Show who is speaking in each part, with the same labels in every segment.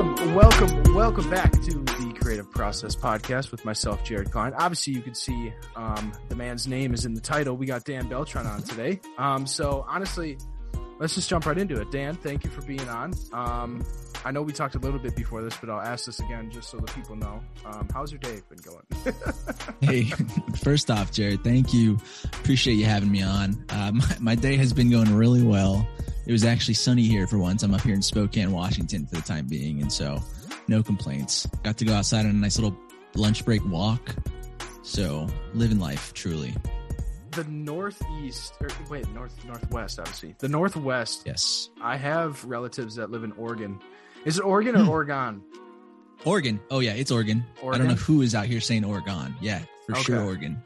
Speaker 1: Welcome, welcome, welcome back to the Creative Process Podcast with myself, Jared Klein. Obviously, you can see um, the man's name is in the title. We got Dan Beltran on today. Um, so, honestly, let's just jump right into it. Dan, thank you for being on. Um, I know we talked a little bit before this, but I'll ask this again just so the people know. Um, how's your day been going?
Speaker 2: hey, first off, Jared, thank you. Appreciate you having me on. Uh, my, my day has been going really well. It was actually sunny here for once. I'm up here in Spokane, Washington for the time being. And so no complaints. Got to go outside on a nice little lunch break walk. So living life truly.
Speaker 1: The northeast, or wait, north northwest, obviously. The northwest.
Speaker 2: Yes.
Speaker 1: I have relatives that live in Oregon. Is it Oregon or
Speaker 2: Hmm.
Speaker 1: Oregon?
Speaker 2: Oregon. Oh yeah, it's Oregon. I don't know who is out here saying Oregon. Yeah, for sure
Speaker 1: Okay.
Speaker 2: Oregon.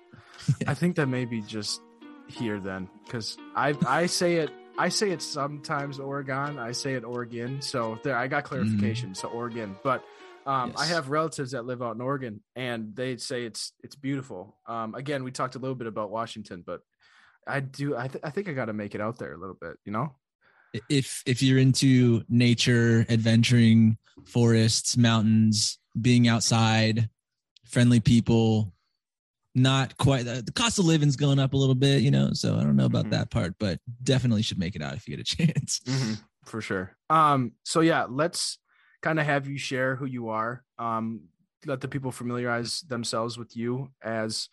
Speaker 1: I think that may be just here then, because I I say it I say it sometimes Oregon, I say it Oregon. So there, I got clarification. So Oregon, but um, I have relatives that live out in Oregon, and they say it's it's beautiful. Um, again, we talked a little bit about Washington, but I do I, th- I think I got to make it out there a little bit. You know,
Speaker 2: if if you're into nature, adventuring, forests, mountains, being outside, friendly people, not quite the, cost of living's going up a little bit, you know. So I don't know about
Speaker 1: Mhm.
Speaker 2: that part, but definitely should make it out if you get a chance.
Speaker 1: for sure. Um, so yeah, let's kind of have you share who you are. Um, let the people familiarize themselves with you as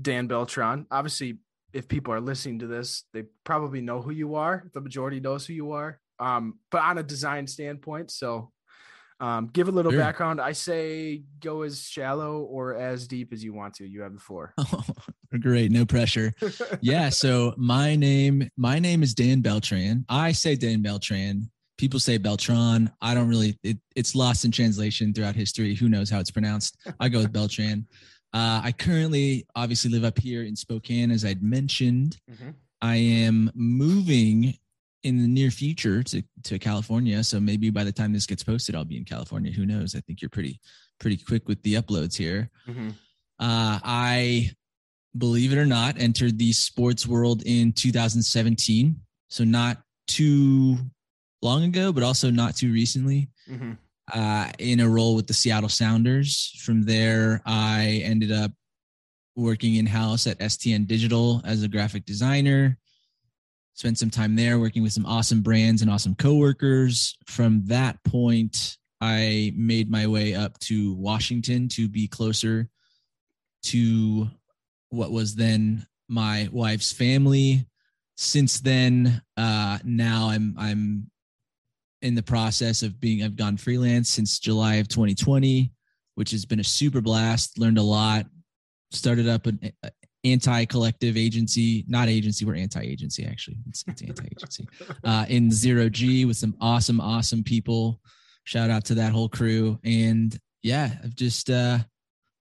Speaker 1: Dan Beltran. Obviously, if people are listening to this, they probably know who you are. The majority knows who you are. Um, but on a design standpoint, so um, give a little
Speaker 2: Sure.
Speaker 1: background. I say go as shallow or as deep as you want to. You have the floor.
Speaker 2: Great, no pressure. yeah so my name my name is dan beltran i say dan beltran people say beltran i don't really it, it's lost in translation throughout history who knows how it's pronounced i go with beltran uh, i currently obviously live up here in spokane as i'd mentioned
Speaker 1: Mhm.
Speaker 2: i am moving in the near future to, to california so maybe by the time this gets posted i'll be in california who knows i think you're pretty pretty quick with the uploads here
Speaker 1: Mhm.
Speaker 2: uh, I, believe it or not, entered the sports world in 2017. So not too long ago, but also not too recently.
Speaker 1: Mhm.
Speaker 2: Uh, in a role with the Seattle Sounders. From there, I ended up working in house at STN Digital as a graphic designer. Spent some time there working with some awesome brands and awesome coworkers. From that point, I made my way up to Washington to be closer to what was then my wife's family. Since then, uh, now I'm I'm in the process of being I've gone freelance since July of 2020, which has been a super blast. Learned a lot. Started up an anti-collective agency, not agency, we're anti-agency actually. It's, it's anti-agency. Uh, in zero G with some awesome, awesome people. Shout out to that whole crew. And yeah, I've just uh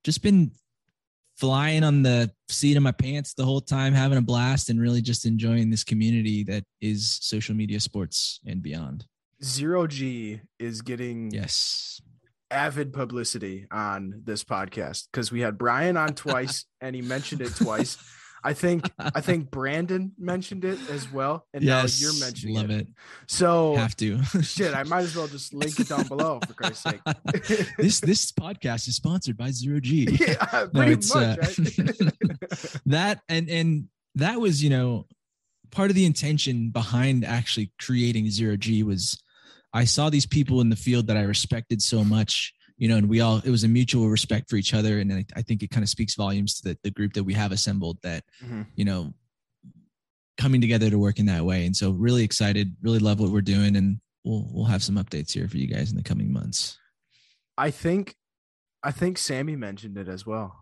Speaker 2: just been flying on the seat of my pants the whole time, having a blast and really just enjoying this community that is social media sports and beyond.
Speaker 1: Zero G is getting
Speaker 2: Yes.
Speaker 1: Avid publicity on this podcast because we had Brian on twice and he mentioned it twice. I think I think Brandon mentioned it as well, and
Speaker 2: yes.
Speaker 1: now you're mentioning
Speaker 2: Love
Speaker 1: it.
Speaker 2: it.
Speaker 1: So
Speaker 2: Have to.
Speaker 1: shit, I might as well just link it down below for Christ's sake.
Speaker 2: this this podcast is sponsored by Zero G.
Speaker 1: yeah,
Speaker 2: No,
Speaker 1: pretty
Speaker 2: it's,
Speaker 1: much,
Speaker 2: uh,
Speaker 1: right?
Speaker 2: that and and that was you know part of the intention behind actually creating zero g was i saw these people in the field that i respected so much you know and we all it was a mutual respect for each other and i, I think it kind of speaks volumes to the, the group that we have assembled that
Speaker 1: Mhm.
Speaker 2: you know coming together to work in that way and so really excited really love what we're doing and we'll we'll have some updates here for you guys in the coming months
Speaker 1: I think I think Sammy mentioned it as well.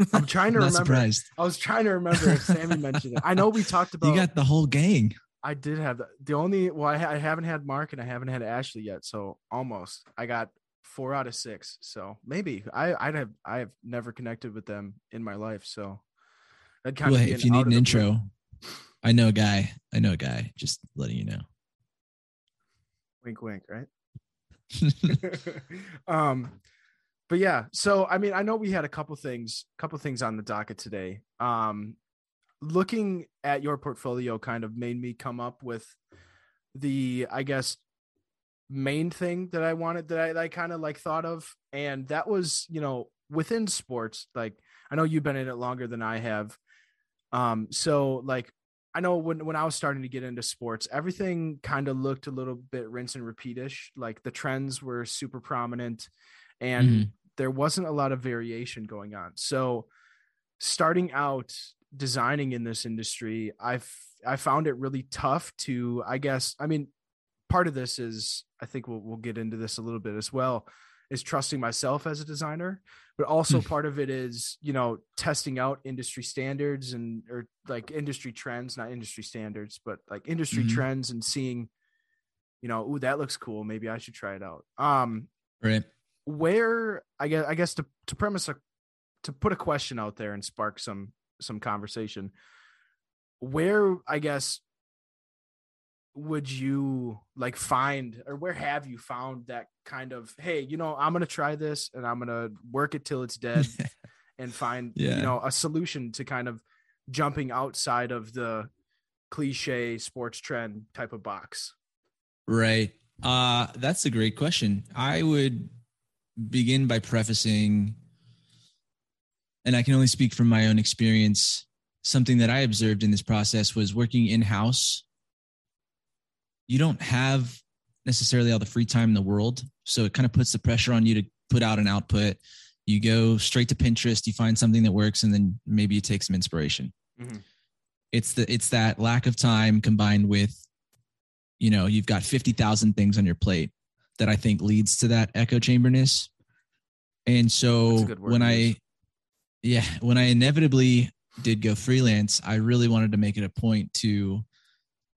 Speaker 1: I'm trying to
Speaker 2: not
Speaker 1: remember.
Speaker 2: surprised
Speaker 1: I was trying to remember if Sammy mentioned it. I know we talked about
Speaker 2: you got the whole gang
Speaker 1: I did have the, the only well I, ha- I haven't had Mark and I haven't had Ashley yet, so almost I got four out of six. So maybe I I'd have I have never connected with them in my life, so that kind
Speaker 2: well,
Speaker 1: of
Speaker 2: hey, if you need an intro i know a guy i know a guy just letting you know.
Speaker 1: Wink wink right? Um but yeah so i mean i know we had a couple things couple things on the docket today. Um looking at your portfolio kind of made me come up with the i guess main thing that I wanted that I, that I kind of like thought of, and that was you know within sports. Like I know you've been in it longer than I have, um. So like I know when when I was starting to get into sports, everything kind of looked a little bit rinse and repeatish. Like the trends were super prominent, and mm-hmm. there wasn't a lot of variation going on. So starting out designing in this industry, I've I found it really tough to, I guess, I mean, part of this is I think we'll we'll get into this a little bit as well is trusting myself as a designer but also hmm. part of it is you know testing out industry standards and or like industry trends not industry standards but like industry mm-hmm. trends and seeing you know ooh that looks cool maybe i should try it out um
Speaker 2: right
Speaker 1: where i guess i guess to to premise a to put a question out there and spark some some conversation. Where i guess would you like find or where have you found that kind of hey you know i'm gonna try this and i'm gonna work it till it's dead and find yeah. you know a solution to kind of jumping outside of the cliche sports trend type of box?
Speaker 2: Right. Uh that's a great question. I would begin by prefacing and i can only speak from my own experience something that i observed in this process was working in house you don't have necessarily all the free time in the world. So it kind of puts the pressure on you to put out an output. You go straight to Pinterest, you find something that works, and then maybe you take some inspiration. Mm-hmm. It's the it's that lack of time combined with, you know, you've got fifty thousand things on your plate that I think leads to that echo chamberness. And so when I, yeah, when I inevitably did go freelance, I really wanted to make it a point to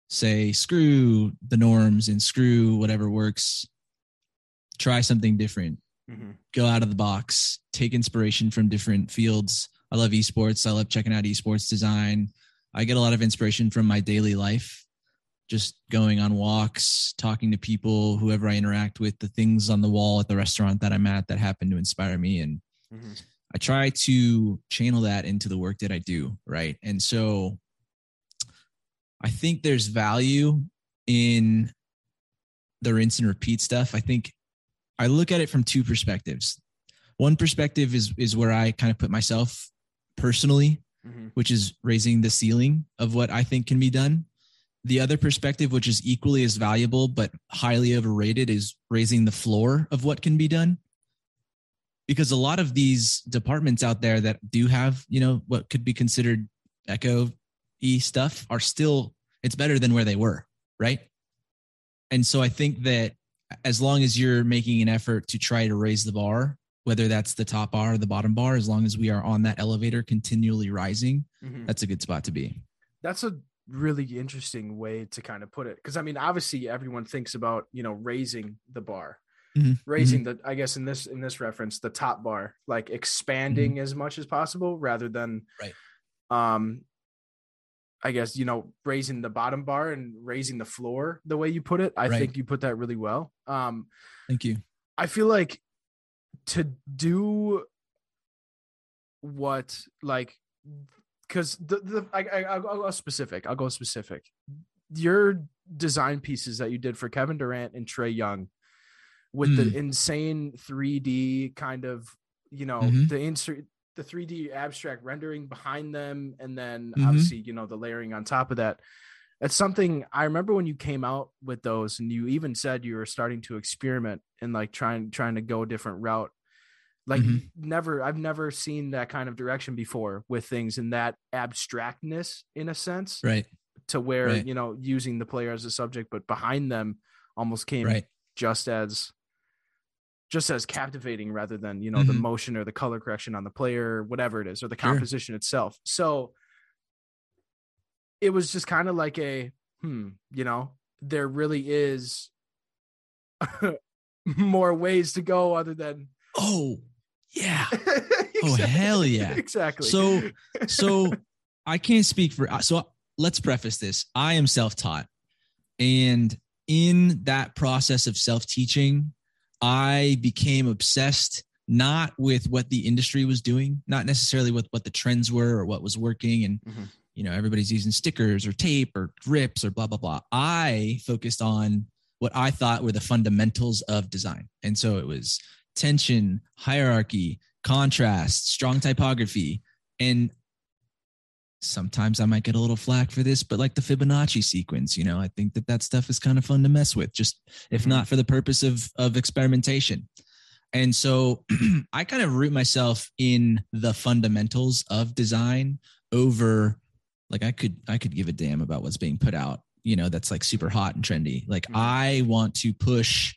Speaker 2: say screw the norms and screw whatever works. Try something different. Mm-hmm. go out of the box. Take inspiration from different fields. I love esports. I love checking out esports design. I get a lot of inspiration from my daily life. Just going on walks talking to people whoever i interact with the things on the wall at the restaurant that i'm at that happen to inspire me and mm-hmm. I try to channel that into the work that i do right and so I think there's value in the rinse and repeat stuff. I think I look at it from two perspectives. One perspective is is where I kind of put myself personally, mm-hmm. which is raising the ceiling of what I think can be done. The other perspective, which is equally as valuable but highly overrated, is raising the floor of what can be done. Because a lot of these departments out there that do have, you know, what could be considered echo e stuff are still it's better than where they were right? And so i think that as long as you're making an effort to try to raise the bar whether that's the top bar or the bottom bar as long as we are on that elevator continually rising mm-hmm. that's a good spot to be.
Speaker 1: That's a really interesting way to kind of put it because i mean obviously everyone thinks about you know raising the bar mm-hmm. raising mm-hmm. the i guess in this in this reference the top bar like expanding mm-hmm. as much as possible rather than
Speaker 2: right
Speaker 1: um I guess you know raising the bottom bar and raising the floor the way you put it. I right. think you put that really well. Um,
Speaker 2: Thank you.
Speaker 1: I feel like to do what like because the the I, I I'll go specific. I'll go specific. Your design pieces that you did for Kevin Durant and Trae Young with mm. the insane 3D kind of you know mm-hmm. the insert the 3D abstract rendering behind them, and then mm-hmm. obviously you know the layering on top of that. That's something I remember when you came out with those, and you even said you were starting to experiment and like trying trying to go a different route. Like mm-hmm. never, I've never seen that kind of direction before with things in that abstractness, in a sense,
Speaker 2: right?
Speaker 1: To where
Speaker 2: right.
Speaker 1: you know using the player as a subject, but behind them almost came
Speaker 2: right.
Speaker 1: just as just as captivating rather than you know mm-hmm. the motion or the color correction on the player whatever it is or the composition sure. itself so it was just kind of like a hmm you know there really is more ways to go other than
Speaker 2: oh yeah exactly. oh hell yeah
Speaker 1: exactly
Speaker 2: so so i can't speak for so let's preface this i am self-taught and in that process of self-teaching I became obsessed not with what the industry was doing, not necessarily with what the trends were or what was working. And, mm-hmm. you know, everybody's using stickers or tape or grips or blah, blah, blah. I focused on what I thought were the fundamentals of design. And so it was tension, hierarchy, contrast, strong typography. And sometimes I might get a little flack for this, but like the Fibonacci sequence, you know, I think that that stuff is kind of fun to mess with, just if mm-hmm. not for the purpose of of experimentation. And so I kind of root myself in the fundamentals of design over like I could I could give a damn about what's being put out, you know, that's like super hot and trendy. Like mm-hmm. I want to push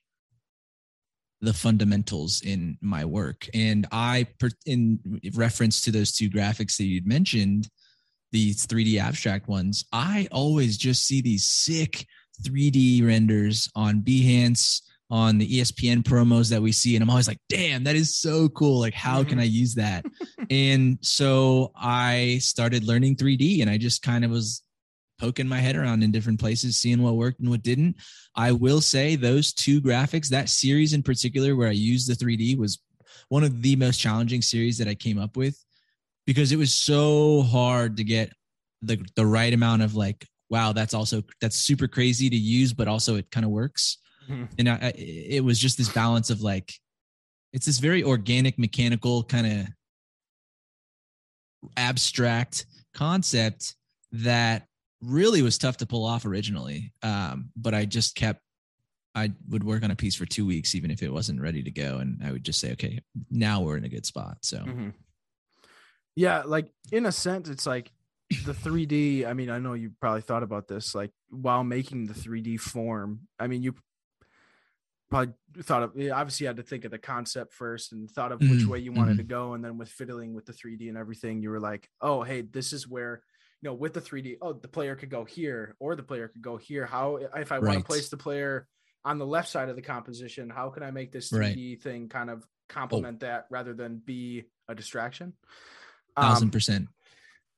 Speaker 2: the fundamentals in my work. And I in reference to those two graphics that you'd mentioned, these 3D abstract ones, I always just see these sick 3D renders on Behance, on the ESPN promos that we see. And I'm always like, damn, that is so cool. Like, how can mm-hmm. I use that? and so I started learning 3D and I just kind of was poking my head around in different places, seeing what worked and what didn't. I will say those two graphics, that series in particular, where I used the 3D, was one of the most challenging series that I came up with because it was so hard to get the the right amount of like wow that's also that's super crazy to use but also it kind of works mm-hmm. and I, I, it was just this balance of like it's this very organic mechanical kind of abstract concept that really was tough to pull off originally um, but i just kept i would work on a piece for two weeks even if it wasn't ready to go and i would just say okay now we're in a good spot so mm-hmm.
Speaker 1: Yeah, like in a sense, it's like the 3D. I mean, I know you probably thought about this, like while making the 3D form. I mean, you probably thought of obviously you had to think of the concept first and thought of mm-hmm. which way you wanted mm-hmm. to go, and then with fiddling with the 3D and everything, you were like, oh, hey, this is where you know with the 3D, oh, the player could go here or the player could go here. How if I right. want to place the player on the left side of the composition, how can I make this 3D right. thing kind of oh. complement oh. that rather than be a distraction?
Speaker 2: Thousand um, percent.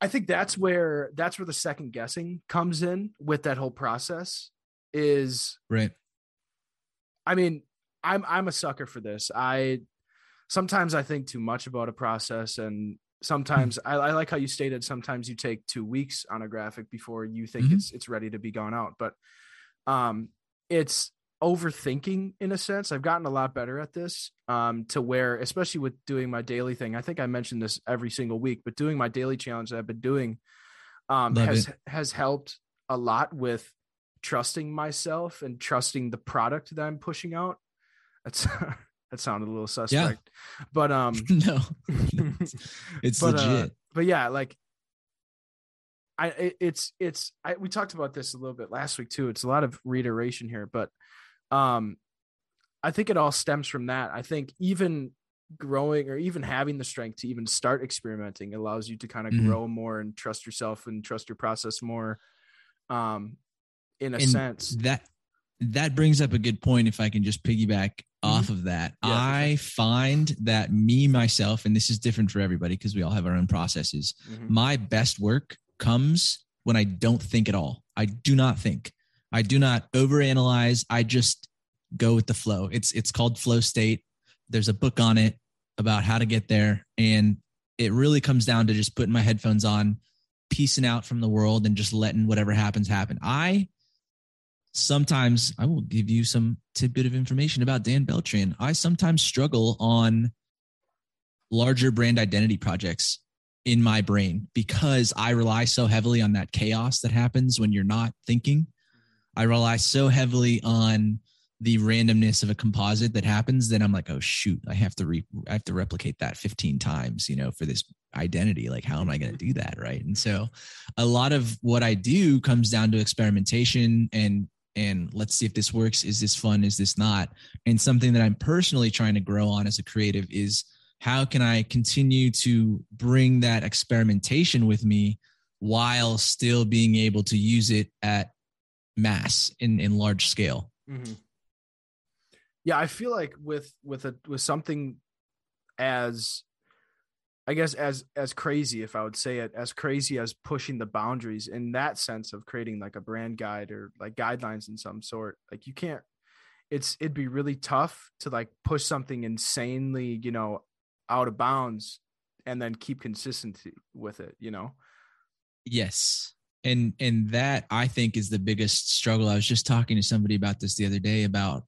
Speaker 1: I think that's where that's where the second guessing comes in with that whole process. Is
Speaker 2: right.
Speaker 1: I mean, I'm I'm a sucker for this. I sometimes I think too much about a process, and sometimes I, I, like how you stated. Sometimes you take two weeks on a graphic before you think mm-hmm. it's it's ready to be gone out. But um, it's overthinking in a sense. I've gotten a lot better at this um, to where, especially with doing my daily thing. I think I mentioned this every single week, but doing my daily challenge that I've been doing um, has it. has helped a lot with trusting myself and trusting the product that I'm pushing out. That's that sounded a little suspect, yeah. but um,
Speaker 2: no, it's but, uh, legit.
Speaker 1: Uh, but yeah, like I, it, it's it's I, we talked about this a little bit last week too. It's a lot of reiteration here, but um, I think it all stems from that. I think even growing or even having the strength to even start experimenting allows you to kind of mm-hmm. grow more and trust yourself and trust your process more. Um, in a and sense
Speaker 2: that that brings up a good point. If I can just piggyback mm-hmm. off of that, yeah, I sure. find that me myself, and this is different for everybody because we all have our own processes. Mm-hmm. My best work comes when I don't think at all. I do not think. I do not overanalyze. I just go with the flow. It's it's called flow state. There's a book on it about how to get there and it really comes down to just putting my headphones on, piecing out from the world and just letting whatever happens happen. I sometimes I will give you some tidbit of information about Dan Beltran. I sometimes struggle on larger brand identity projects in my brain because I rely so heavily on that chaos that happens when you're not thinking. I rely so heavily on the randomness of a composite that happens then I'm like, oh shoot, I have to re- I have to replicate that 15 times, you know, for this identity. Like, how am I going to do that? Right. And so a lot of what I do comes down to experimentation and and let's see if this works. Is this fun? Is this not? And something that I'm personally trying to grow on as a creative is how can I continue to bring that experimentation with me while still being able to use it at mass in in large scale. Mm-hmm.
Speaker 1: yeah i feel like with with a with something as i guess as as crazy if i would say it as crazy as pushing the boundaries in that sense of creating like a brand guide or like guidelines in some sort like you can't it's it'd be really tough to like push something insanely you know out of bounds and then keep consistency with it you know?
Speaker 2: Yes and and that i think is the biggest struggle. I was just talking to somebody about this the other day about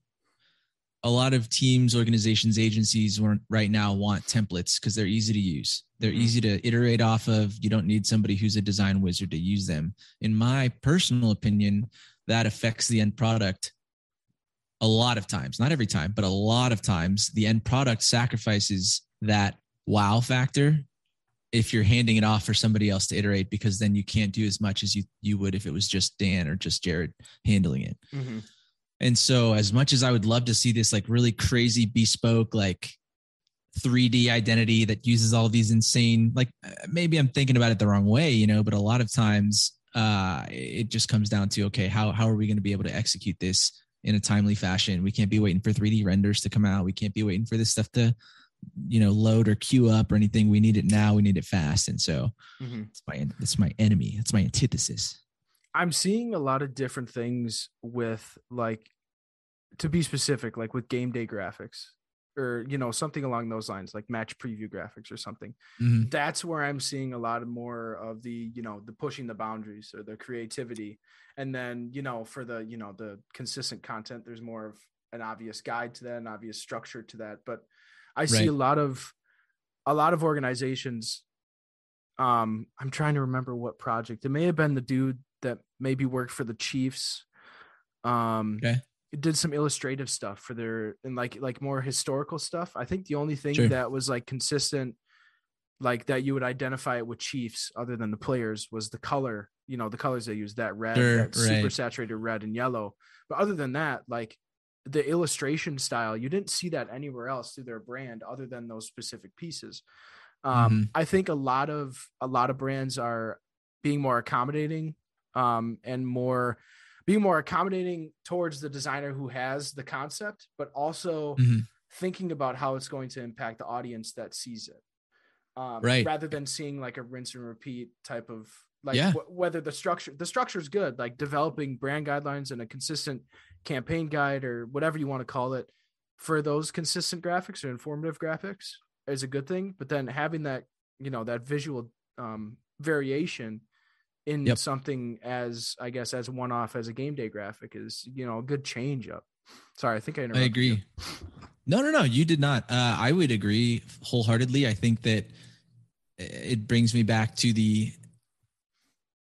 Speaker 2: a lot of teams organizations agencies right now want templates because they're easy to use. They're mm-hmm. easy to iterate off of. You don't need somebody who's a design wizard to use them. In my personal opinion that affects the end product a lot of times not every time but a lot of times. The end product sacrifices that wow factor if you're handing it off for somebody else to iterate because then you can't do as much as you you would if it was just Dan or just Jared handling it. Mm-hmm. And so as much as I would love to see this like really crazy bespoke like 3D identity that uses all these insane like uh, maybe I'm thinking about it the wrong way, you know, but a lot of times uh it just comes down to okay, how how are we going to be able to execute this in a timely fashion? We can't be waiting for 3D renders to come out. We can't be waiting for this stuff to you know load or queue up or anything we need it now we need it fast. And so mm-hmm. it's my it's my enemy. It's my antithesis.
Speaker 1: I'm seeing a lot of different things with like to be specific like with game day graphics or you know something along those lines like match preview graphics or something. Mm-hmm. that's where i'm seeing a lot more of the you know the pushing the boundaries or the creativity. And then you know for the you know the consistent content there's more of an obvious guide to that an obvious structure to that. But I right. see a lot of a lot of organizations. Um, I'm trying to remember what project. It may have been the dude that maybe worked for the Chiefs. Um, okay. did some illustrative stuff for their and like like more historical stuff. I think the only thing sure. that was like consistent, like that you would identify it with Chiefs, other than the players, was the color. You know, the colors they use that red, sure, that right. super saturated red and yellow. But other than that, like the illustration style you didn't see that anywhere else through their brand other than those specific pieces um, mm-hmm. i think a lot of a lot of brands are being more accommodating um, and more being more accommodating towards the designer who has the concept but also mm-hmm. thinking about how it's going to impact the audience that sees it um, right rather than seeing like a rinse and repeat type of like yeah. w- whether the structure the structure is good like developing brand guidelines and a consistent campaign guide or whatever you want to call it for those consistent graphics or informative graphics is a good thing but then having that you know that visual um, variation in yep. something as i guess as one off as a game day graphic is you know a good change up sorry i think i interrupted.
Speaker 2: i agree you. no no no you did not uh, i would agree wholeheartedly i think that it brings me back to the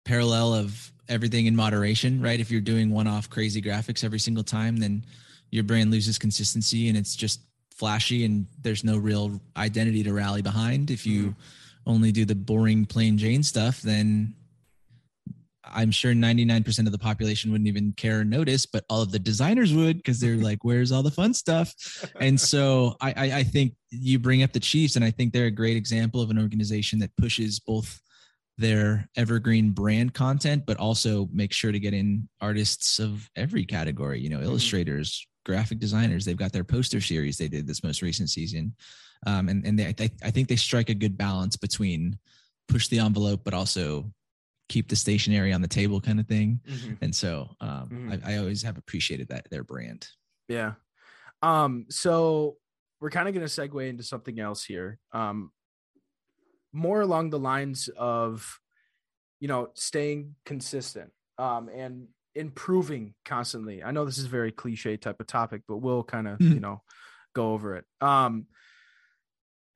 Speaker 2: parallel of everything in moderation, right? If you're doing one off crazy graphics every single time, then your brand loses consistency and it's just flashy and there's no real identity to rally behind. If you mm-hmm. only do the boring plain Jane stuff, then I'm sure 99% of the population wouldn't even care or notice, but all of the designers would because they're like, where's all the fun stuff? And so I, I, I think you bring up the Chiefs, and I think they're a great example of an organization that pushes both their evergreen brand content, but also make sure to get in artists of every category, you know, mm-hmm. illustrators, graphic designers. They've got their poster series they did this most recent season. Um, and and they, I, I think they strike a good balance between push the envelope, but also keep the stationery on the table kind of thing. Mm-hmm. And so um, mm-hmm. I, I always have appreciated that their brand.
Speaker 1: Yeah. Um, so we're kind of going to segue into something else here. Um, more along the lines of you know staying consistent um, and improving constantly i know this is a very cliche type of topic but we'll kind of mm-hmm. you know go over it um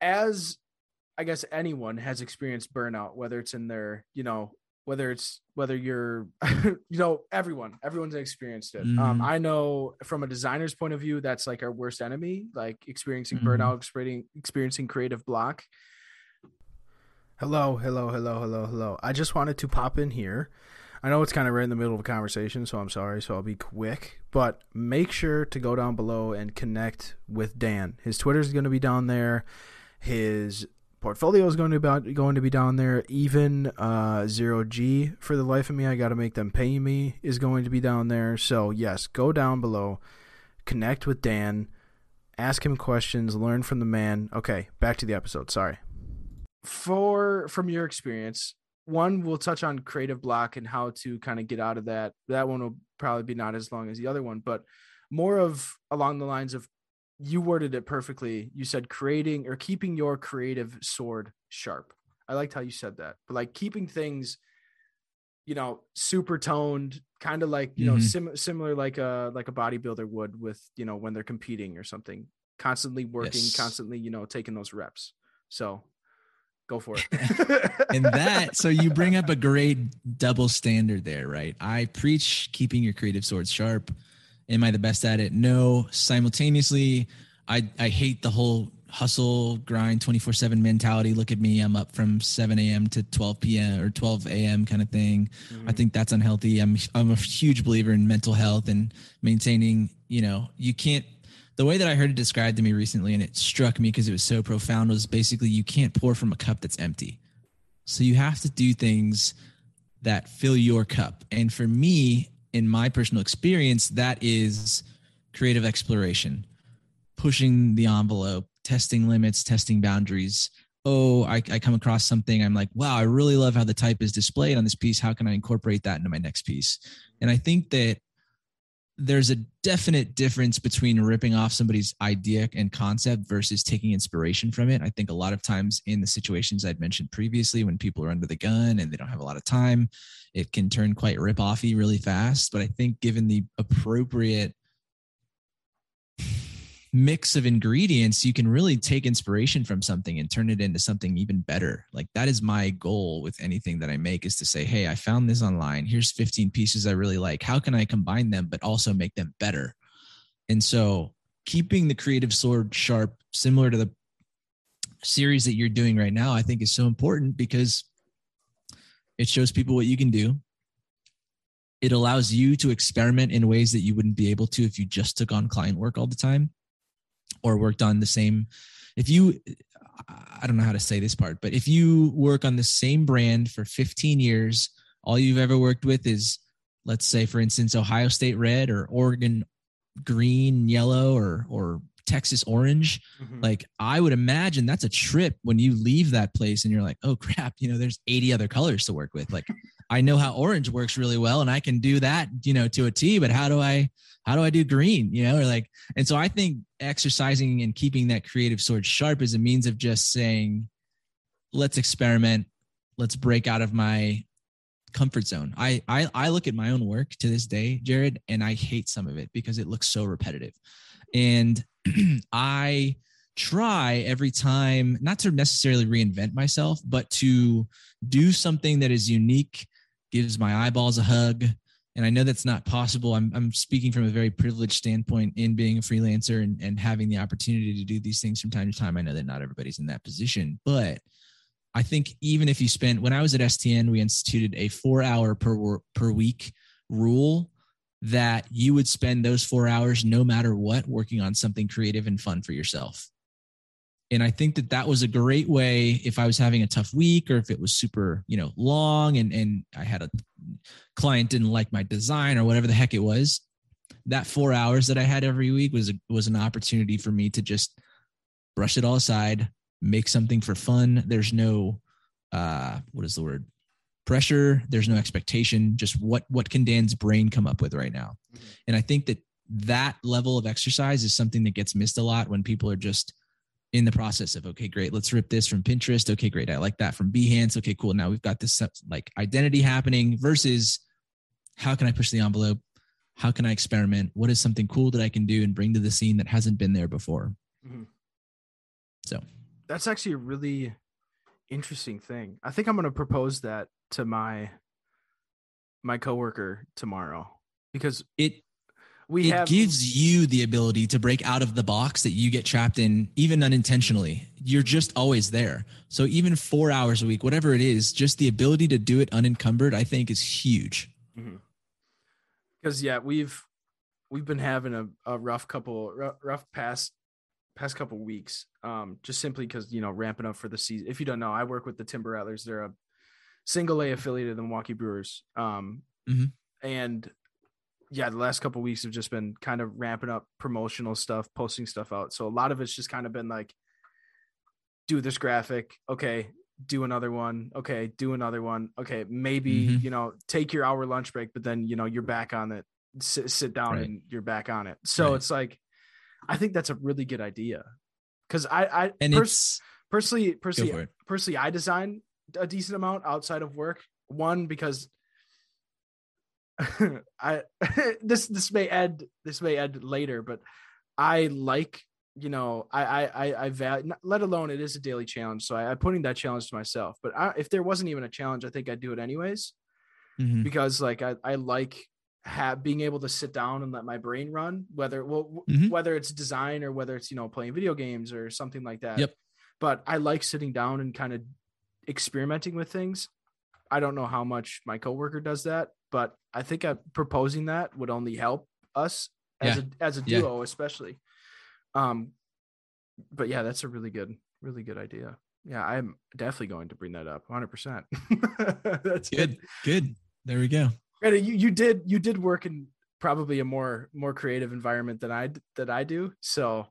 Speaker 1: as i guess anyone has experienced burnout whether it's in their you know whether it's whether you're you know everyone everyone's experienced it um, mm-hmm. um i know from a designer's point of view that's like our worst enemy like experiencing mm-hmm. burnout experiencing experiencing creative block Hello, hello, hello, hello, hello. I just wanted to pop in here. I know it's kind of right in the middle of a conversation, so I'm sorry, so I'll be quick. But make sure to go down below and connect with Dan. His Twitter is going to be down there. His portfolio is going to be going to be down there. Even uh, zero G for the life of me, I got to make them pay me is going to be down there. So yes, go down below, connect with Dan, ask him questions, learn from the man. Okay, back to the episode. Sorry for from your experience one we'll touch on creative block and how to kind of get out of that that one will probably be not as long as the other one but more of along the lines of you worded it perfectly you said creating or keeping your creative sword sharp i liked how you said that but like keeping things you know, super toned, kind of like, you know,
Speaker 2: Mhm.
Speaker 1: sim- similar like a like a bodybuilder would with, you know, when they're competing or something. Constantly working,
Speaker 2: Yes.
Speaker 1: constantly, you know, taking those reps. So go for it.
Speaker 2: and that so you bring up a great double standard there right? I preach keeping your creative swords sharp. Am i the best at it? No. Simultaneously i i hate the whole hustle grind 24 7 mentality. Look at me i'm up from 7 a.m to 12 p.m or 12 a.m kind of thing. I mm-hmm. think that's unhealthy. I'm I'm a huge believer in mental health and maintaining, you know, you can't the way that I heard it described to me recently and it struck me because it was so profound was basically you can't pour from a cup that's empty. So you have to do things that fill your cup. And for me, in my personal experience, that is creative exploration, pushing the envelope, testing limits, testing boundaries. Oh, I, I come across something. I'm like, wow, I really love how the type is displayed on this piece. How can I incorporate that into my next piece? And I think that there's a definite difference between ripping off somebody's idea and concept versus taking inspiration from it. I think a lot of times in the situations I'd mentioned previously, when people are under the gun and they don't have a lot of time, it can turn quite rip offy really fast. But I think given the appropriate mix of ingredients, you can really take inspiration from something and turn it into something even better. Like that is my goal with anything that I make is to say, hey, I found this online. Here's 15 pieces I really like. How can I combine them, but also make them better? And so keeping the creative sword sharp, similar to the series that you're doing right now, I think is so important because it shows people what you can do. It allows you to experiment in ways that you wouldn't be able to if you just took on client work all the time or worked on the same if you i don't know how to say this part but if you work on the same brand for 15 years all you've ever worked with is let's say for instance ohio state red or oregon green yellow or or texas orange
Speaker 1: Mhm.
Speaker 2: like i would imagine that's a trip when you leave that place and you're like oh crap you know there's 80 other colors to work with like i know how orange works really well and i can do that you know to a t but how do i how do i do green you know or like and so i think exercising and keeping that creative sword sharp is a means of just saying let's experiment let's break out of my comfort zone. I, I i look at my own work to this day jared and i hate some of it because it looks so repetitive. And i try every time not to necessarily reinvent myself but to do something that is unique gives my eyeballs a hug. And i know that's not possible. I'm, I'm speaking from a very privileged standpoint in being a freelancer and, and having the opportunity to do these things from time to time. I know that not everybody's in that position but i think even if you spend when i was at stn we instituted a four hour per per week rule that you would spend those four hours no matter what working on something creative and fun for yourself and i think that that was a great way if i was having a tough week or if it was super you know long and and i had a client didn't like my design or whatever the heck it was that four hours that i had every week was a, was an opportunity for me to just brush it all aside make something for fun. There's no uh what is the word? Pressure. There's no expectation. Just what what can dan's brain come up with right now?
Speaker 1: Mhm.
Speaker 2: and i think that that level of exercise is something that gets missed a lot when people are just in the process of okay great let's rip this from pinterest. Okay great i like that from behance. Okay cool now we've got this like identity happening versus how can i push the envelope? How can i experiment? What is something cool that i can do and bring to the scene that hasn't been there before?
Speaker 1: Mhm.
Speaker 2: so.
Speaker 1: That's actually a really interesting thing. I think I'm going to propose that to my my coworker tomorrow because
Speaker 2: it
Speaker 1: we
Speaker 2: it
Speaker 1: have
Speaker 2: gives you the ability to break out of the box that you get trapped in even unintentionally. You're just always there. So even four hours a week whatever it is just the ability to do it unencumbered i think is huge.
Speaker 1: Because yeah we've we've been having a, a rough couple rough, rough past past couple weeks um just simply because you know ramping up for the season if you don't know i work with the timber rattlers. They're a single a affiliate of the milwaukee brewers um
Speaker 2: Mhm.
Speaker 1: and yeah the last couple weeks have just been kind of ramping up promotional stuff posting stuff out. So a lot of it's just kind of been like do this graphic. Okay do another one. Okay do another one. Okay maybe
Speaker 2: Mhm.
Speaker 1: you know take your hour lunch break but then you know you're back on it. Sit, sit down
Speaker 2: Right.
Speaker 1: and you're back on it. So
Speaker 2: Right.
Speaker 1: it's like i think that's a really good idea. Because i i
Speaker 2: and
Speaker 1: pers- personally personally personally i design a decent amount outside of work. One because I this this may end this may end later, but I like you know I I I, I value let alone it is a daily challenge, so I, am putting that challenge to myself. But I, if there wasn't even a challenge, I think I'd do it anyways
Speaker 2: Mhm.
Speaker 1: because like I I like have being able to sit down and let my brain run whether well
Speaker 2: Mhm.
Speaker 1: whether it's design or whether it's you know playing video games or something like that.
Speaker 2: Yep.
Speaker 1: But I like sitting down and kind of experimenting with things. I don't know how much my coworker does that, but I think I, proposing that would only help us as
Speaker 2: Yeah.
Speaker 1: a as a
Speaker 2: Yeah.
Speaker 1: duo, especially. Um, but yeah, that's a really good, really good idea. Yeah, I'm definitely going to bring that up, 100. percent That's good.
Speaker 2: Good. Good. There we go.
Speaker 1: Granted, you you did you did work in probably a more more creative environment than I that I do, so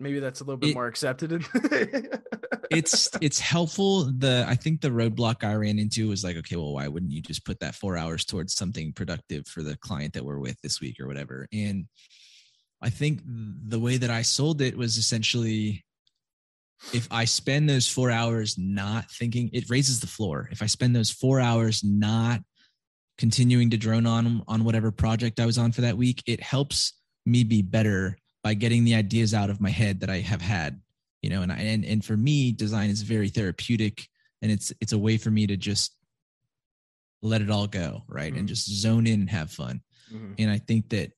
Speaker 1: maybe that's a little bit
Speaker 2: It-
Speaker 1: more accepted.
Speaker 2: It's it's helpful the i think the roadblock i ran into was like okay well why wouldn't you just put that four hours towards something productive for the client that we're with this week or whatever and i think the way that i sold it was essentially if i spend those four hours not thinking it raises the floor if i spend those four hours not continuing to drone on on whatever project i was on for that week it helps me be better by getting the ideas out of my head that i have had you know and I, and and for me design is very therapeutic and it's it's a way for me to just let it all go right
Speaker 1: Mhm.
Speaker 2: and just zone in and have fun
Speaker 1: Mhm.
Speaker 2: and i think that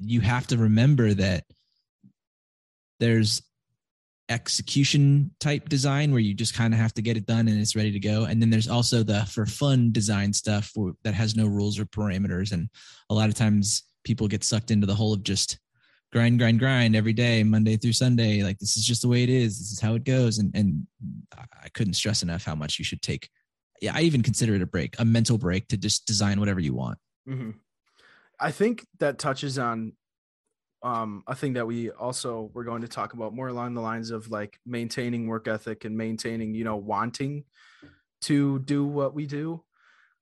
Speaker 2: you have to remember that there's execution type design where you just kind of have to get it done and it's ready to go and then there's also the for fun design stuff for, that has no rules or parameters and a lot of times people get sucked into the whole of just grind grind grind every day monday through sunday. Like this is just the way it is. This is how it goes. And and i couldn't stress enough how much you should take yeah i even consider it a break a mental break to just design whatever you want.
Speaker 1: Hmm I think that touches on um, a thing that we also we're going to talk about more along the lines of like maintaining work ethic and maintaining, you know, wanting to do what we do.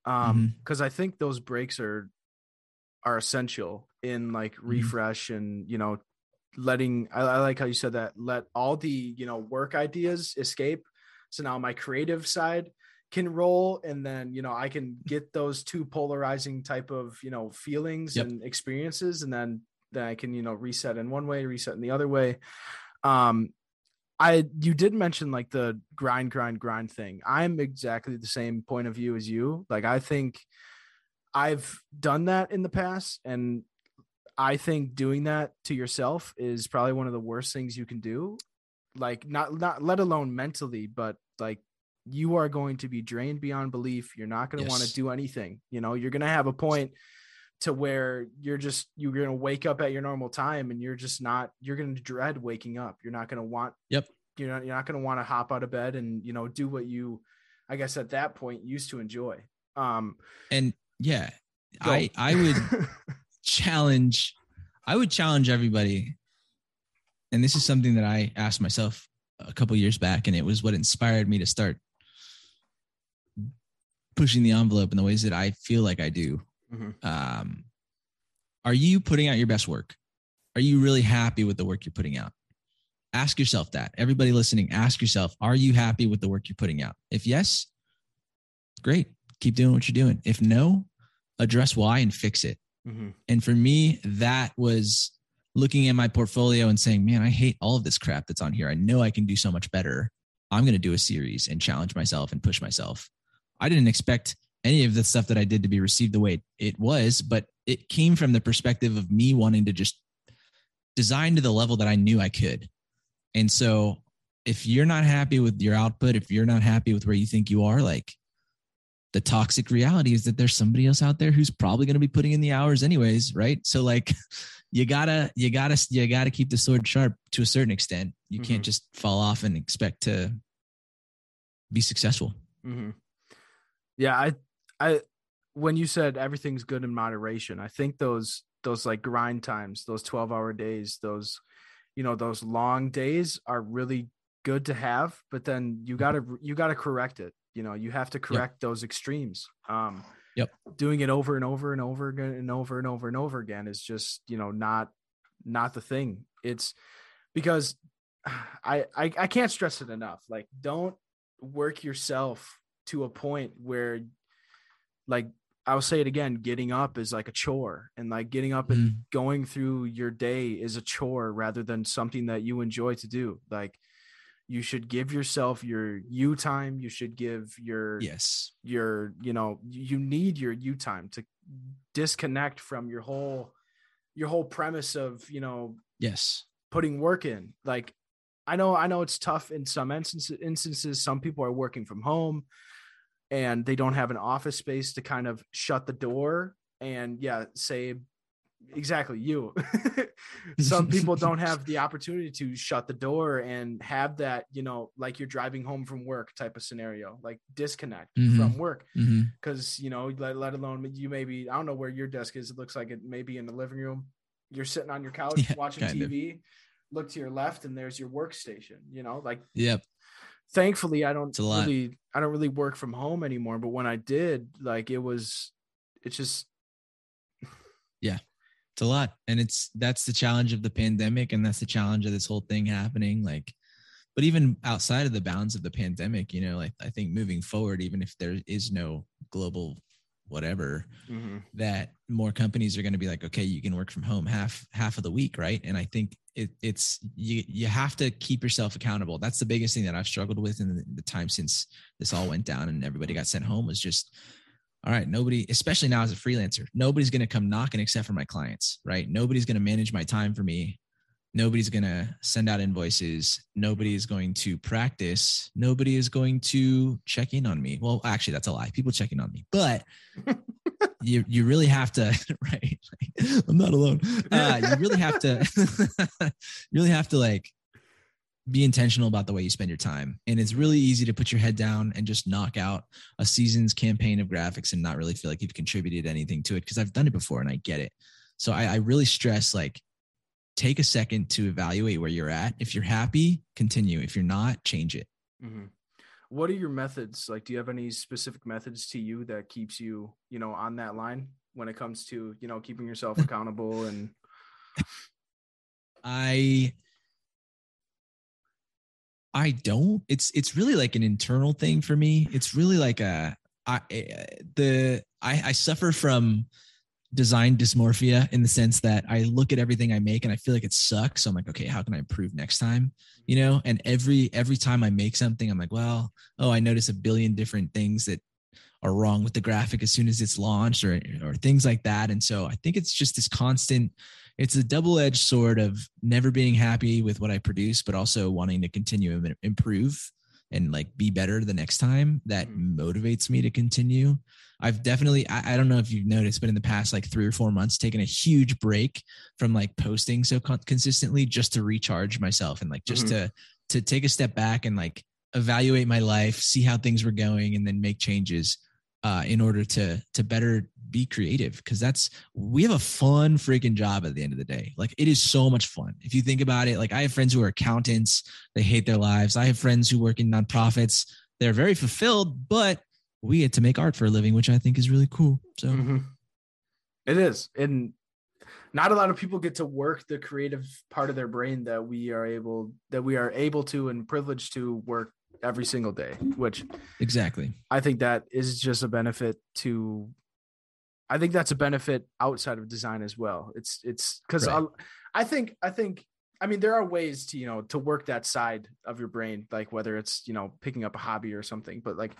Speaker 1: Um, because I think those breaks are are essential in like refresh and you know letting I, I like how you said that let all the you know work ideas escape. So now my creative side can roll and then you know i can get those two polarizing type of you know feelings
Speaker 2: Yep.
Speaker 1: and experiences and then then i can you know reset in one way reset in the other way. Um i you did mention like the grind grind grind thing. I'm exactly the same point of view as you. Like i think i've done that in the past and i think doing that to yourself is probably one of the worst things you can do. Like not not let alone mentally but like you are going to be drained beyond belief. You're not going to want to do anything you know? You're going to have a point to where you're just you're going to wake up at your normal time and you're just not you're going to dread waking up. You're not going to want
Speaker 2: Yep.
Speaker 1: you're not you're not going to want to hop out of bed and you know do what you i guess at that point used to enjoy. Um
Speaker 2: and yeah
Speaker 1: go.
Speaker 2: i i would challenge i would challenge everybody. And this is something that i asked myself a couple years back and it was what inspired me to start pushing the envelope in the ways that i feel like i do.
Speaker 1: Mhm.
Speaker 2: um, are you putting out your best work? Are you really happy with the work you're putting out? Ask yourself that. Everybody listening ask yourself are you happy with the work you're putting out? If yes great keep doing what you're doing if no address why and fix it
Speaker 1: Mhm.
Speaker 2: and for me, that was looking at my portfolio and saying, man, I hate all of this crap that's on here. I know I can do so much better. I'm going to do a series and challenge myself and push myself. I didn't expect any of the stuff that I did to be received the way it was, but it came from the perspective of me wanting to just design to the level that I knew I could. And so if you're not happy with your output, if you're not happy with where you think you are, like the toxic reality is that there's somebody else out there who's probably going to be putting in the hours anyways, right? So like you gotta, you gotta, you gotta keep the sword sharp to a certain extent. You can't
Speaker 1: Mhm.
Speaker 2: just fall off and expect to be successful.
Speaker 1: hmm Yeah, I, I, when you said everything's good in moderation, I think those those like grind times, those twelve hour days, those, you know, those long days are really good to have. But then you gotta you gotta correct it. You know, you have to correct those extremes. Um,
Speaker 2: Yep.
Speaker 1: Doing it over and over and over again and over and over and over again is just you know not not the thing. It's because I, I I can't stress it enough. Like, don't work yourself to a point where, like, I'll say it again, getting up is like a chore and like getting up and
Speaker 2: Mhm.
Speaker 1: going through your day is a chore rather than something that you enjoy to do. Like you should give yourself your you time. You should give your
Speaker 2: Yes.
Speaker 1: your you know you need your you time to disconnect from your whole your whole premise of you know
Speaker 2: Yes.
Speaker 1: putting work in like i know i know it's tough in some instances instances some people are working from home and they don't have an office space to kind of shut the door and yeah say exactly you some people don't have the opportunity to shut the door and have that you know like you're driving home from work type of scenario like disconnect
Speaker 2: Mhm.
Speaker 1: from work because you know let, let alone you maybe i don't know where your desk is it looks like it may be in the living room you're sitting on your couch
Speaker 2: Yeah,
Speaker 1: watching
Speaker 2: kind of.
Speaker 1: tv look to your left and there's your workstation you know like
Speaker 2: Yep.
Speaker 1: thankfully i don't
Speaker 2: It's a lot.
Speaker 1: really i don't really work from home anymore but when i did like it was it's just
Speaker 2: It's a lot. And it's that's the challenge of the pandemic and that's the challenge of this whole thing happening. Like, but even outside of the bounds of the pandemic, you know, like I think moving forward, even if there is no global whatever, mm-hmm. that more companies are going to be like, okay, you can work from home half half of the week, right? And I think it, it's you you have to keep yourself accountable. That's the biggest thing that I've struggled with in the, the time since this all went down and everybody got sent home was just, all right, nobody, especially now as a freelancer, nobody's going to come knocking except for my clients, right? Nobody's going to manage my time for me. Nobody's going to send out invoices. Nobody is going to practice. Nobody is going to check in on me. Well, actually, that's a lie. People checking on me, but you you really have to right. Like, I'm not alone. Uh, you really have to really have to like be intentional about the way you spend your time. And it's really easy to put your head down and just knock out a season's campaign of graphics and not really feel like you've contributed anything to it because I've done it before and I get it. So I, I really stress like take a second to evaluate where you're at. If you're happy, continue. If you're not, change it.
Speaker 1: Mhm. what are your methods like do you have any specific methods to you that keeps you you know on that line when it comes to you know keeping yourself accountable and
Speaker 2: I I don't. It's it's really like an internal thing for me. It's really like a I eh, the I I suffer from design dysmorphia in the sense that I look at everything I make and I feel like it sucks. So I'm like, okay, how can I improve next time? You know, and every every time I make something, I'm like, well, oh, I notice a billion different things that are wrong with the graphic as soon as it's launched or or things like that. And so I think it's just this constant it's a double-edged sword of never being happy with what I produce, but also wanting to continue and improve and like be better the next time that
Speaker 1: Mhm.
Speaker 2: motivates me to continue. I've definitely, I, I don't know if you've noticed, but in the past like three or four months, taken a huge break from like posting so con- consistently just to recharge myself and like just
Speaker 1: Mhm.
Speaker 2: to, to take a step back and like evaluate my life, see how things were going and then make changes uh, in order to to better be creative because that's we have a fun freaking job at the end of the day. Like it is so much fun. If you think about it like i have friends who are accountants they hate their lives. I have friends who work in nonprofits. They're very fulfilled but we get to make art for a living which i think is really cool so.
Speaker 1: Mhm. It is. And not a lot of people get to work the creative part of their brain that we are able that we are able to and privileged to work every single day, which
Speaker 2: exactly.
Speaker 1: I think that is just a benefit to I think that's a benefit outside of design as well. It's it's cuz
Speaker 2: Right.
Speaker 1: I think I think I mean there are ways to, you know, to work that side of your brain like whether it's, you know, picking up a hobby or something, but like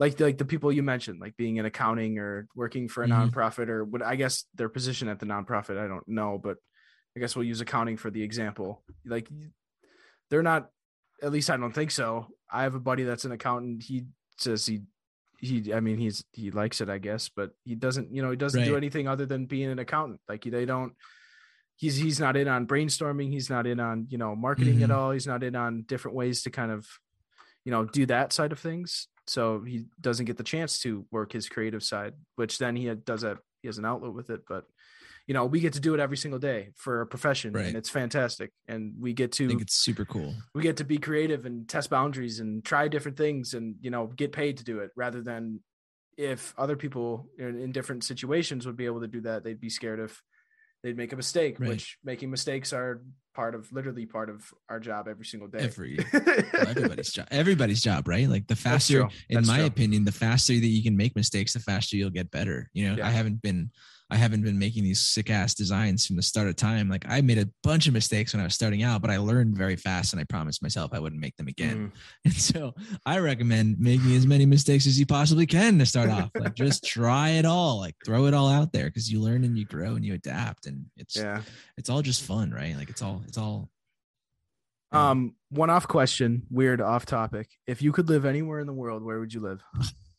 Speaker 1: like like the people you mentioned, like being in accounting or working for a
Speaker 2: Mhm.
Speaker 1: nonprofit or what I guess their position at the nonprofit, I don't know, but I guess we'll use accounting for the example. Like they're not at least I don't think so. I have a buddy that's an accountant. He says he he I mean he's he likes it, I guess, but he doesn't, you know, he doesn't do anything other than being an accountant. Like they don't he's he's not in on brainstorming, he's not in on, you know, marketing at
Speaker 2: Mhm.
Speaker 1: all. He's not in on different ways to kind of, you know, do that side of things. So he doesn't get the chance to work his creative side, which then he does a he has an outlet with it, but you know, we get to do it every single day for a profession
Speaker 2: Right.
Speaker 1: and it's fantastic. And we get to i
Speaker 2: think it's super cool
Speaker 1: we get to be creative and test boundaries and try different things and you know get paid to do it rather than if other people in, in different situations would be able to do that they'd be scared if they'd make a mistake
Speaker 2: Right.
Speaker 1: which making mistakes are part of literally part of our job every single day.
Speaker 2: Every well, everybody's job, everybody's job, right? Like the faster, in my
Speaker 1: true.
Speaker 2: opinion, the faster that you can make mistakes, the faster you'll get better. You know,
Speaker 1: Yeah.
Speaker 2: I haven't been, I haven't been making these sick ass designs from the start of time. Like I made a bunch of mistakes when I was starting out, but I learned very fast, and I promised myself I wouldn't make them again.
Speaker 1: Mm.
Speaker 2: And so I recommend making as many mistakes as you possibly can to start off. Like just try it all, like throw it all out there because you learn and you grow and you adapt, and it's
Speaker 1: Yeah.
Speaker 2: it's all just fun, right? Like it's all it's all.
Speaker 1: Um, one off question, weird off topic. If you could live anywhere in the world, where would you live?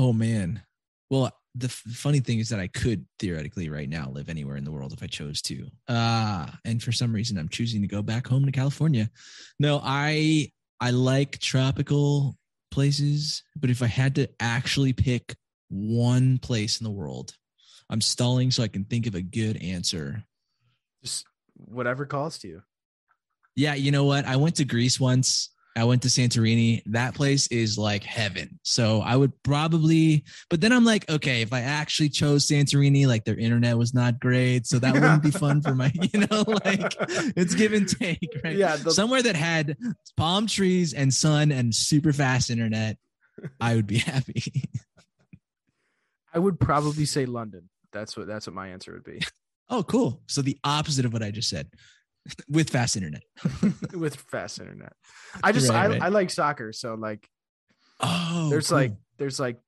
Speaker 2: Oh man. Well, the f- funny thing is that I could theoretically right now live anywhere in the world if I chose to. Uh and for some reason I'm choosing to go back home to California. No, I I like tropical places, but if I had to actually pick one place in the world, I'm stalling so I can think of a good answer.
Speaker 1: Just whatever calls to you.
Speaker 2: Yeah, you know what? I went to Greece once. I went to Santorini. That place is like heaven. So I would probably, but then I'm like, okay, if I actually chose Santorini, like their internet was not great. So that wouldn't be fun for my, you know, like it's give and take, right?
Speaker 1: Yeah, the-
Speaker 2: Somewhere that had palm trees and sun and super fast internet, I would be happy.
Speaker 1: I would probably say London. That's what that's what my answer would be.
Speaker 2: oh, cool. So the opposite of what I just said with fast internet.
Speaker 1: With fast internet. I just
Speaker 2: Right,
Speaker 1: I,
Speaker 2: right.
Speaker 1: I like soccer, so like
Speaker 2: Oh,
Speaker 1: there's
Speaker 2: cool.
Speaker 1: like there's like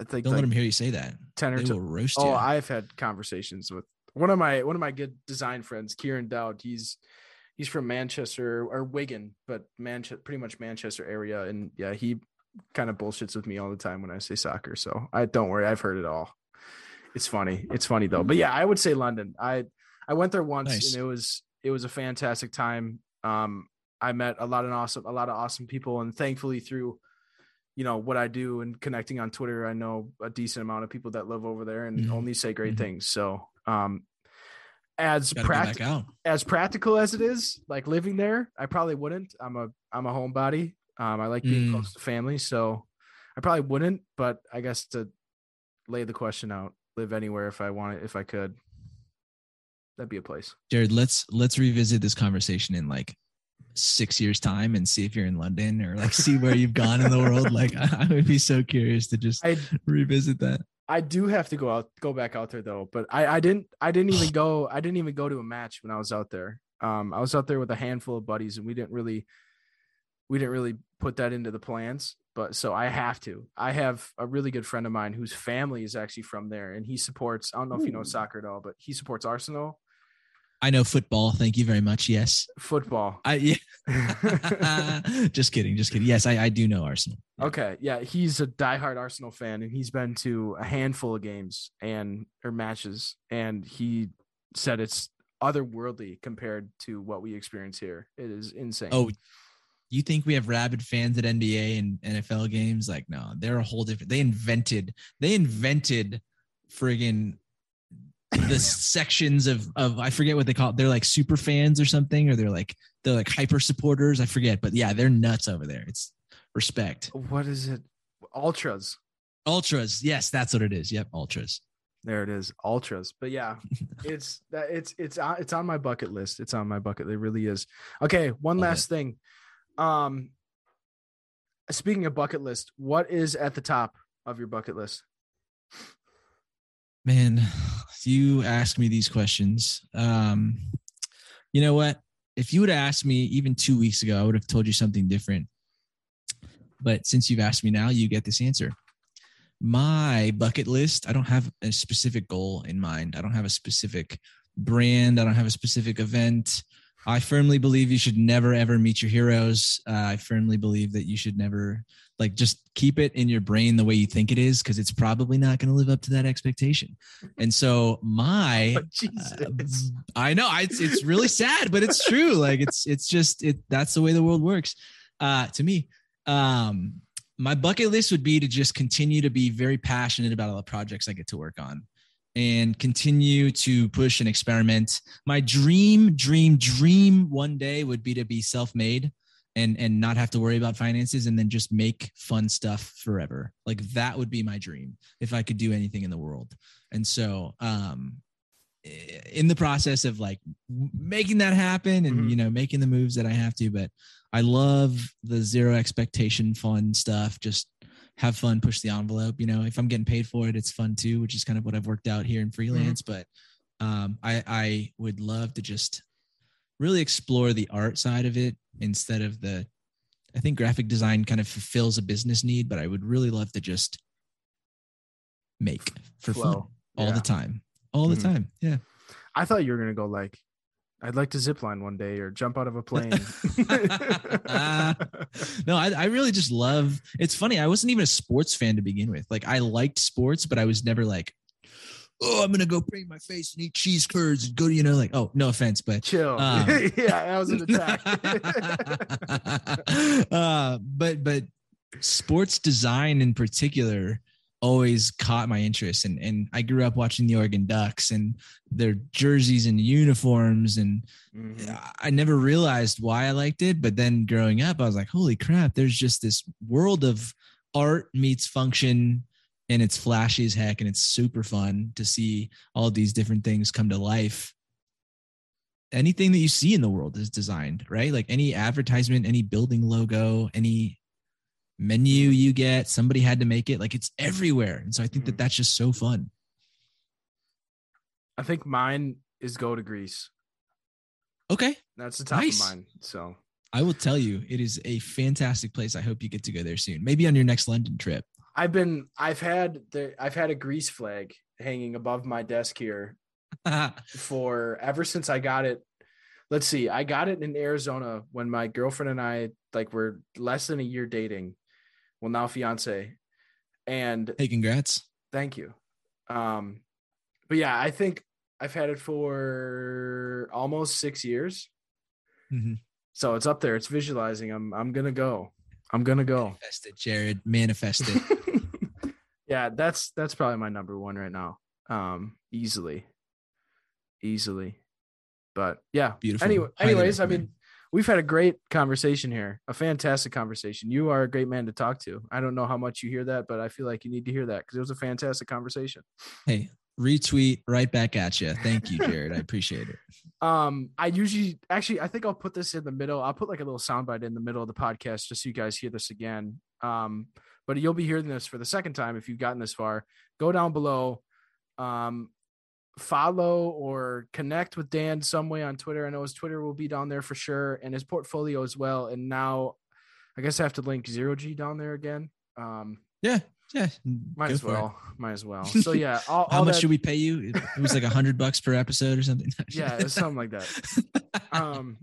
Speaker 1: I think
Speaker 2: don't
Speaker 1: like
Speaker 2: let them hear you say that.
Speaker 1: 10 or
Speaker 2: They
Speaker 1: two
Speaker 2: roast
Speaker 1: Oh,
Speaker 2: you.
Speaker 1: I've had conversations with one of my one of my good design friends, Kieran Dowd. He's he's from Manchester or Wigan, but Manchester pretty much Manchester area. And yeah, he kind of bullshits with me all the time when I say soccer. So I don't worry, I've heard it all. It's funny. It's funny though. But yeah, I would say London. I I went there once
Speaker 2: Nice.
Speaker 1: and it was it was a fantastic time. Um I met a lot of awesome a lot of awesome people and thankfully through you know what I do and connecting on Twitter, I know a decent amount of people that live over there and
Speaker 2: Mhm.
Speaker 1: only say great
Speaker 2: Mhm.
Speaker 1: things. So, um, as
Speaker 2: Gotta go back
Speaker 1: practical as practical as it is, like living there, I probably wouldn't. I'm a I'm a homebody. Um, I like being
Speaker 2: Mm.
Speaker 1: close to family, so I probably wouldn't. But I guess to lay the question out, live anywhere if I wanted, if I could, that'd be a place.
Speaker 2: Jared, let's let's revisit this conversation in like six years time and see if you're in London or like see where you've gone in the world. Like I, would be so curious to just
Speaker 1: I
Speaker 2: revisit that.
Speaker 1: I do have to go out, go back out there though. But I, I didn't, I didn't even go, I didn't even go to a match when I was out there. Um, I was out there with a handful of buddies, and we didn't really, we didn't really put that into the plans. But so I have to. I have a really good friend of mine whose family is actually from there, and he supports. I don't know if you know soccer at all, but he supports Arsenal
Speaker 2: I know football. Thank you very much. Yes.
Speaker 1: football.
Speaker 2: I yeah. just kidding. Just kidding. Yes, I, I do know Arsenal.
Speaker 1: Okay, yeah, he's a diehard Arsenal fan, and he's been to a handful of games and or matches, and he said it's otherworldly compared to what we experience here. It is insane.
Speaker 2: Oh, you think we have rabid fans at NBA and NFL games? Like, no, they're a whole different. They invented. They invented friggin' the sections of of I forget what they call it. They're like super fans or something, or they're like they're like hyper supporters. I forget, but yeah, they're nuts over there. It's respect.
Speaker 1: what is it? Ultras.
Speaker 2: Ultras, yes, that's what it is. Yep, ultras.
Speaker 1: There it is, ultras. But yeah, it's that it's it's on it's on my bucket list. It's on my bucket. It really is. Okay, one
Speaker 2: Love
Speaker 1: last thing. Um, speaking of bucket list, what is at the top of your bucket list?
Speaker 2: Man, you ask me these questions. Um, you know what? If you would have asked me even two weeks ago, I would have told you something different. But since you've asked me now, you get this answer. My bucket list, I don't have a specific goal in mind. I don't have a specific brand. I don't have a specific event. I firmly believe you should never ever meet your heroes. Uh, I firmly believe that you should never like just keep it in your brain the way you think it is because it's probably not going to live up to that expectation. And so my
Speaker 1: But Jesus.
Speaker 2: I know I, it's it's really sad, but it's true. Like it's it's just it that's the way the world works. Uh, to me, um, my bucket list would be to just continue to be very passionate about all the projects I get to work on, and continue to push and experiment. My dream, dream, dream one day would be to be self-made and and not have to worry about finances and then just make fun stuff forever like that would be my dream if i could do anything in the world and so um in the process of like making that happen and
Speaker 1: Mhm.
Speaker 2: you know making the moves that I have to. But I love the zero expectation fun stuff. Just have fun, push the envelope. You know, if I'm getting paid for it, it's fun too, which is kind of what I've worked out here in freelance. But um, I I would love to just really explore the art side of it instead of the. I think graphic design kind of fulfills a business need, but I would really love to just make for fun all
Speaker 1: Yeah.
Speaker 2: the time, all the
Speaker 1: Mhm.
Speaker 2: time. Yeah.
Speaker 1: I thought you were gonna go like, I'd like to zip line one day or jump out of a plane.
Speaker 2: no, I, I really just love. It's funny. I wasn't even a sports fan to begin with. Like I liked sports, but I was never like, oh, I'm gonna go paint my face and eat cheese curds and go to you know like oh no offense, but
Speaker 1: Chill.
Speaker 2: Um,
Speaker 1: yeah, that was an attack.
Speaker 2: uh, but but sports design in particular always caught my interest and and I grew up watching the Oregon Ducks and their jerseys and uniforms and
Speaker 1: Mhm.
Speaker 2: I never realized why I liked it but then growing up I was like holy crap there's just this world of art meets function and it's flashy as heck and it's super fun to see all these different things come to life. Anything that you see in the world is designed right? Like any advertisement any building logo any menu mm-hmm. you get somebody had to make it like it's everywhere. And so i think that mm-hmm. that's just so fun.
Speaker 1: I think mine is go to Greece.
Speaker 2: okay.
Speaker 1: That's the top
Speaker 2: Nice.
Speaker 1: of mine. So.
Speaker 2: I will tell you it is a fantastic place. I hope you get to go there soon. Maybe on your next london trip
Speaker 1: I've been I've had the I've had a Greece flag hanging above my desk here for ever since I got it. Let's see, I got it in Arizona when my girlfriend and I like were less than a year dating. Well, now fiance. And
Speaker 2: hey congrats
Speaker 1: thank you. Um, but yeah, I think I've had it for almost six years.
Speaker 2: Mhm.
Speaker 1: So it's up there. It's visualizing. I'm I'm gonna go. I'm gonna go.
Speaker 2: manifest it jared manifest it
Speaker 1: yeah, that's that's probably my number one right now. Um, easily, easily. But yeah.
Speaker 2: Beautiful.
Speaker 1: Anyway, anyways, I mean, we've had a great conversation here, a fantastic conversation. You are a great man to talk to. I don't know how much you hear that, but I feel like you need to hear that because it was a fantastic conversation.
Speaker 2: hey retweet right back at you thank you jared i appreciate it
Speaker 1: Um, I usually actually I think I'll put this in the middle. I'll put like a little soundbite in the middle of the podcast just so you guys hear this again. Um, but you'll be hearing this for the second time if you've gotten this far. Go down below, um, follow or connect with Dan some way on Twitter. I know his Twitter will be down there for sure, and his portfolio as well. And now, I guess I have to link Zero G down there again. Um,
Speaker 2: yeah yeah
Speaker 1: might
Speaker 2: go
Speaker 1: as
Speaker 2: for it.
Speaker 1: well, might as well. So yeah, all,
Speaker 2: how
Speaker 1: all
Speaker 2: much
Speaker 1: that-
Speaker 2: should we pay you it it was like a hundred bucks per episode or something
Speaker 1: yeah, something like that. um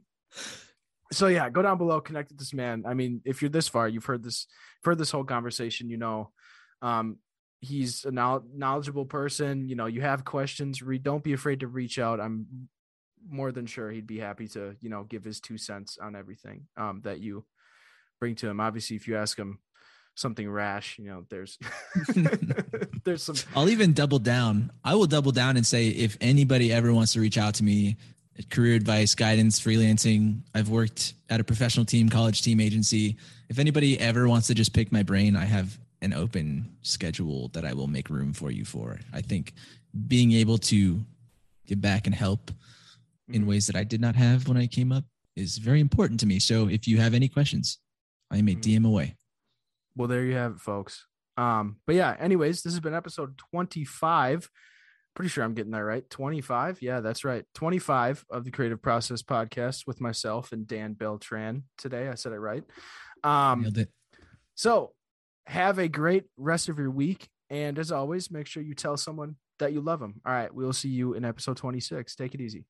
Speaker 1: so yeah go down below connect with this man. I mean if you're this far you've heard this heard this whole conversation you know um he's a knowledgeable person you know you have questions re- don't be afraid to reach out. I'm more than sure he'd be happy to you know give his two cents on everything um that you bring to him. Obviously if you ask him something rash you know there's there's some
Speaker 2: I'll even double down. I will double down and say if anybody ever wants to reach out to me, career advice, guidance, freelancing, I've worked at a professional team, college team agency. If anybody ever wants to just pick my brain, I have an open schedule that I will make room for you for. I think being able to give back and help in
Speaker 1: Mhm.
Speaker 2: ways that I did not have when I came up is very important to me. So if you have any questions, I am a. DM away.
Speaker 1: Well, there you have it, folks. Um, but yeah, anyways, this has been episode 25. Pretty sure I'm getting that right. 25. Yeah, that's right. 25 of the Creative Process Podcast with myself and Dan Beltran today. I said it right. Um,
Speaker 2: Nailed it.
Speaker 1: so have a great rest of your week. And as always, make sure you tell someone that you love them. All right. We'll see you in episode 26. Take it easy.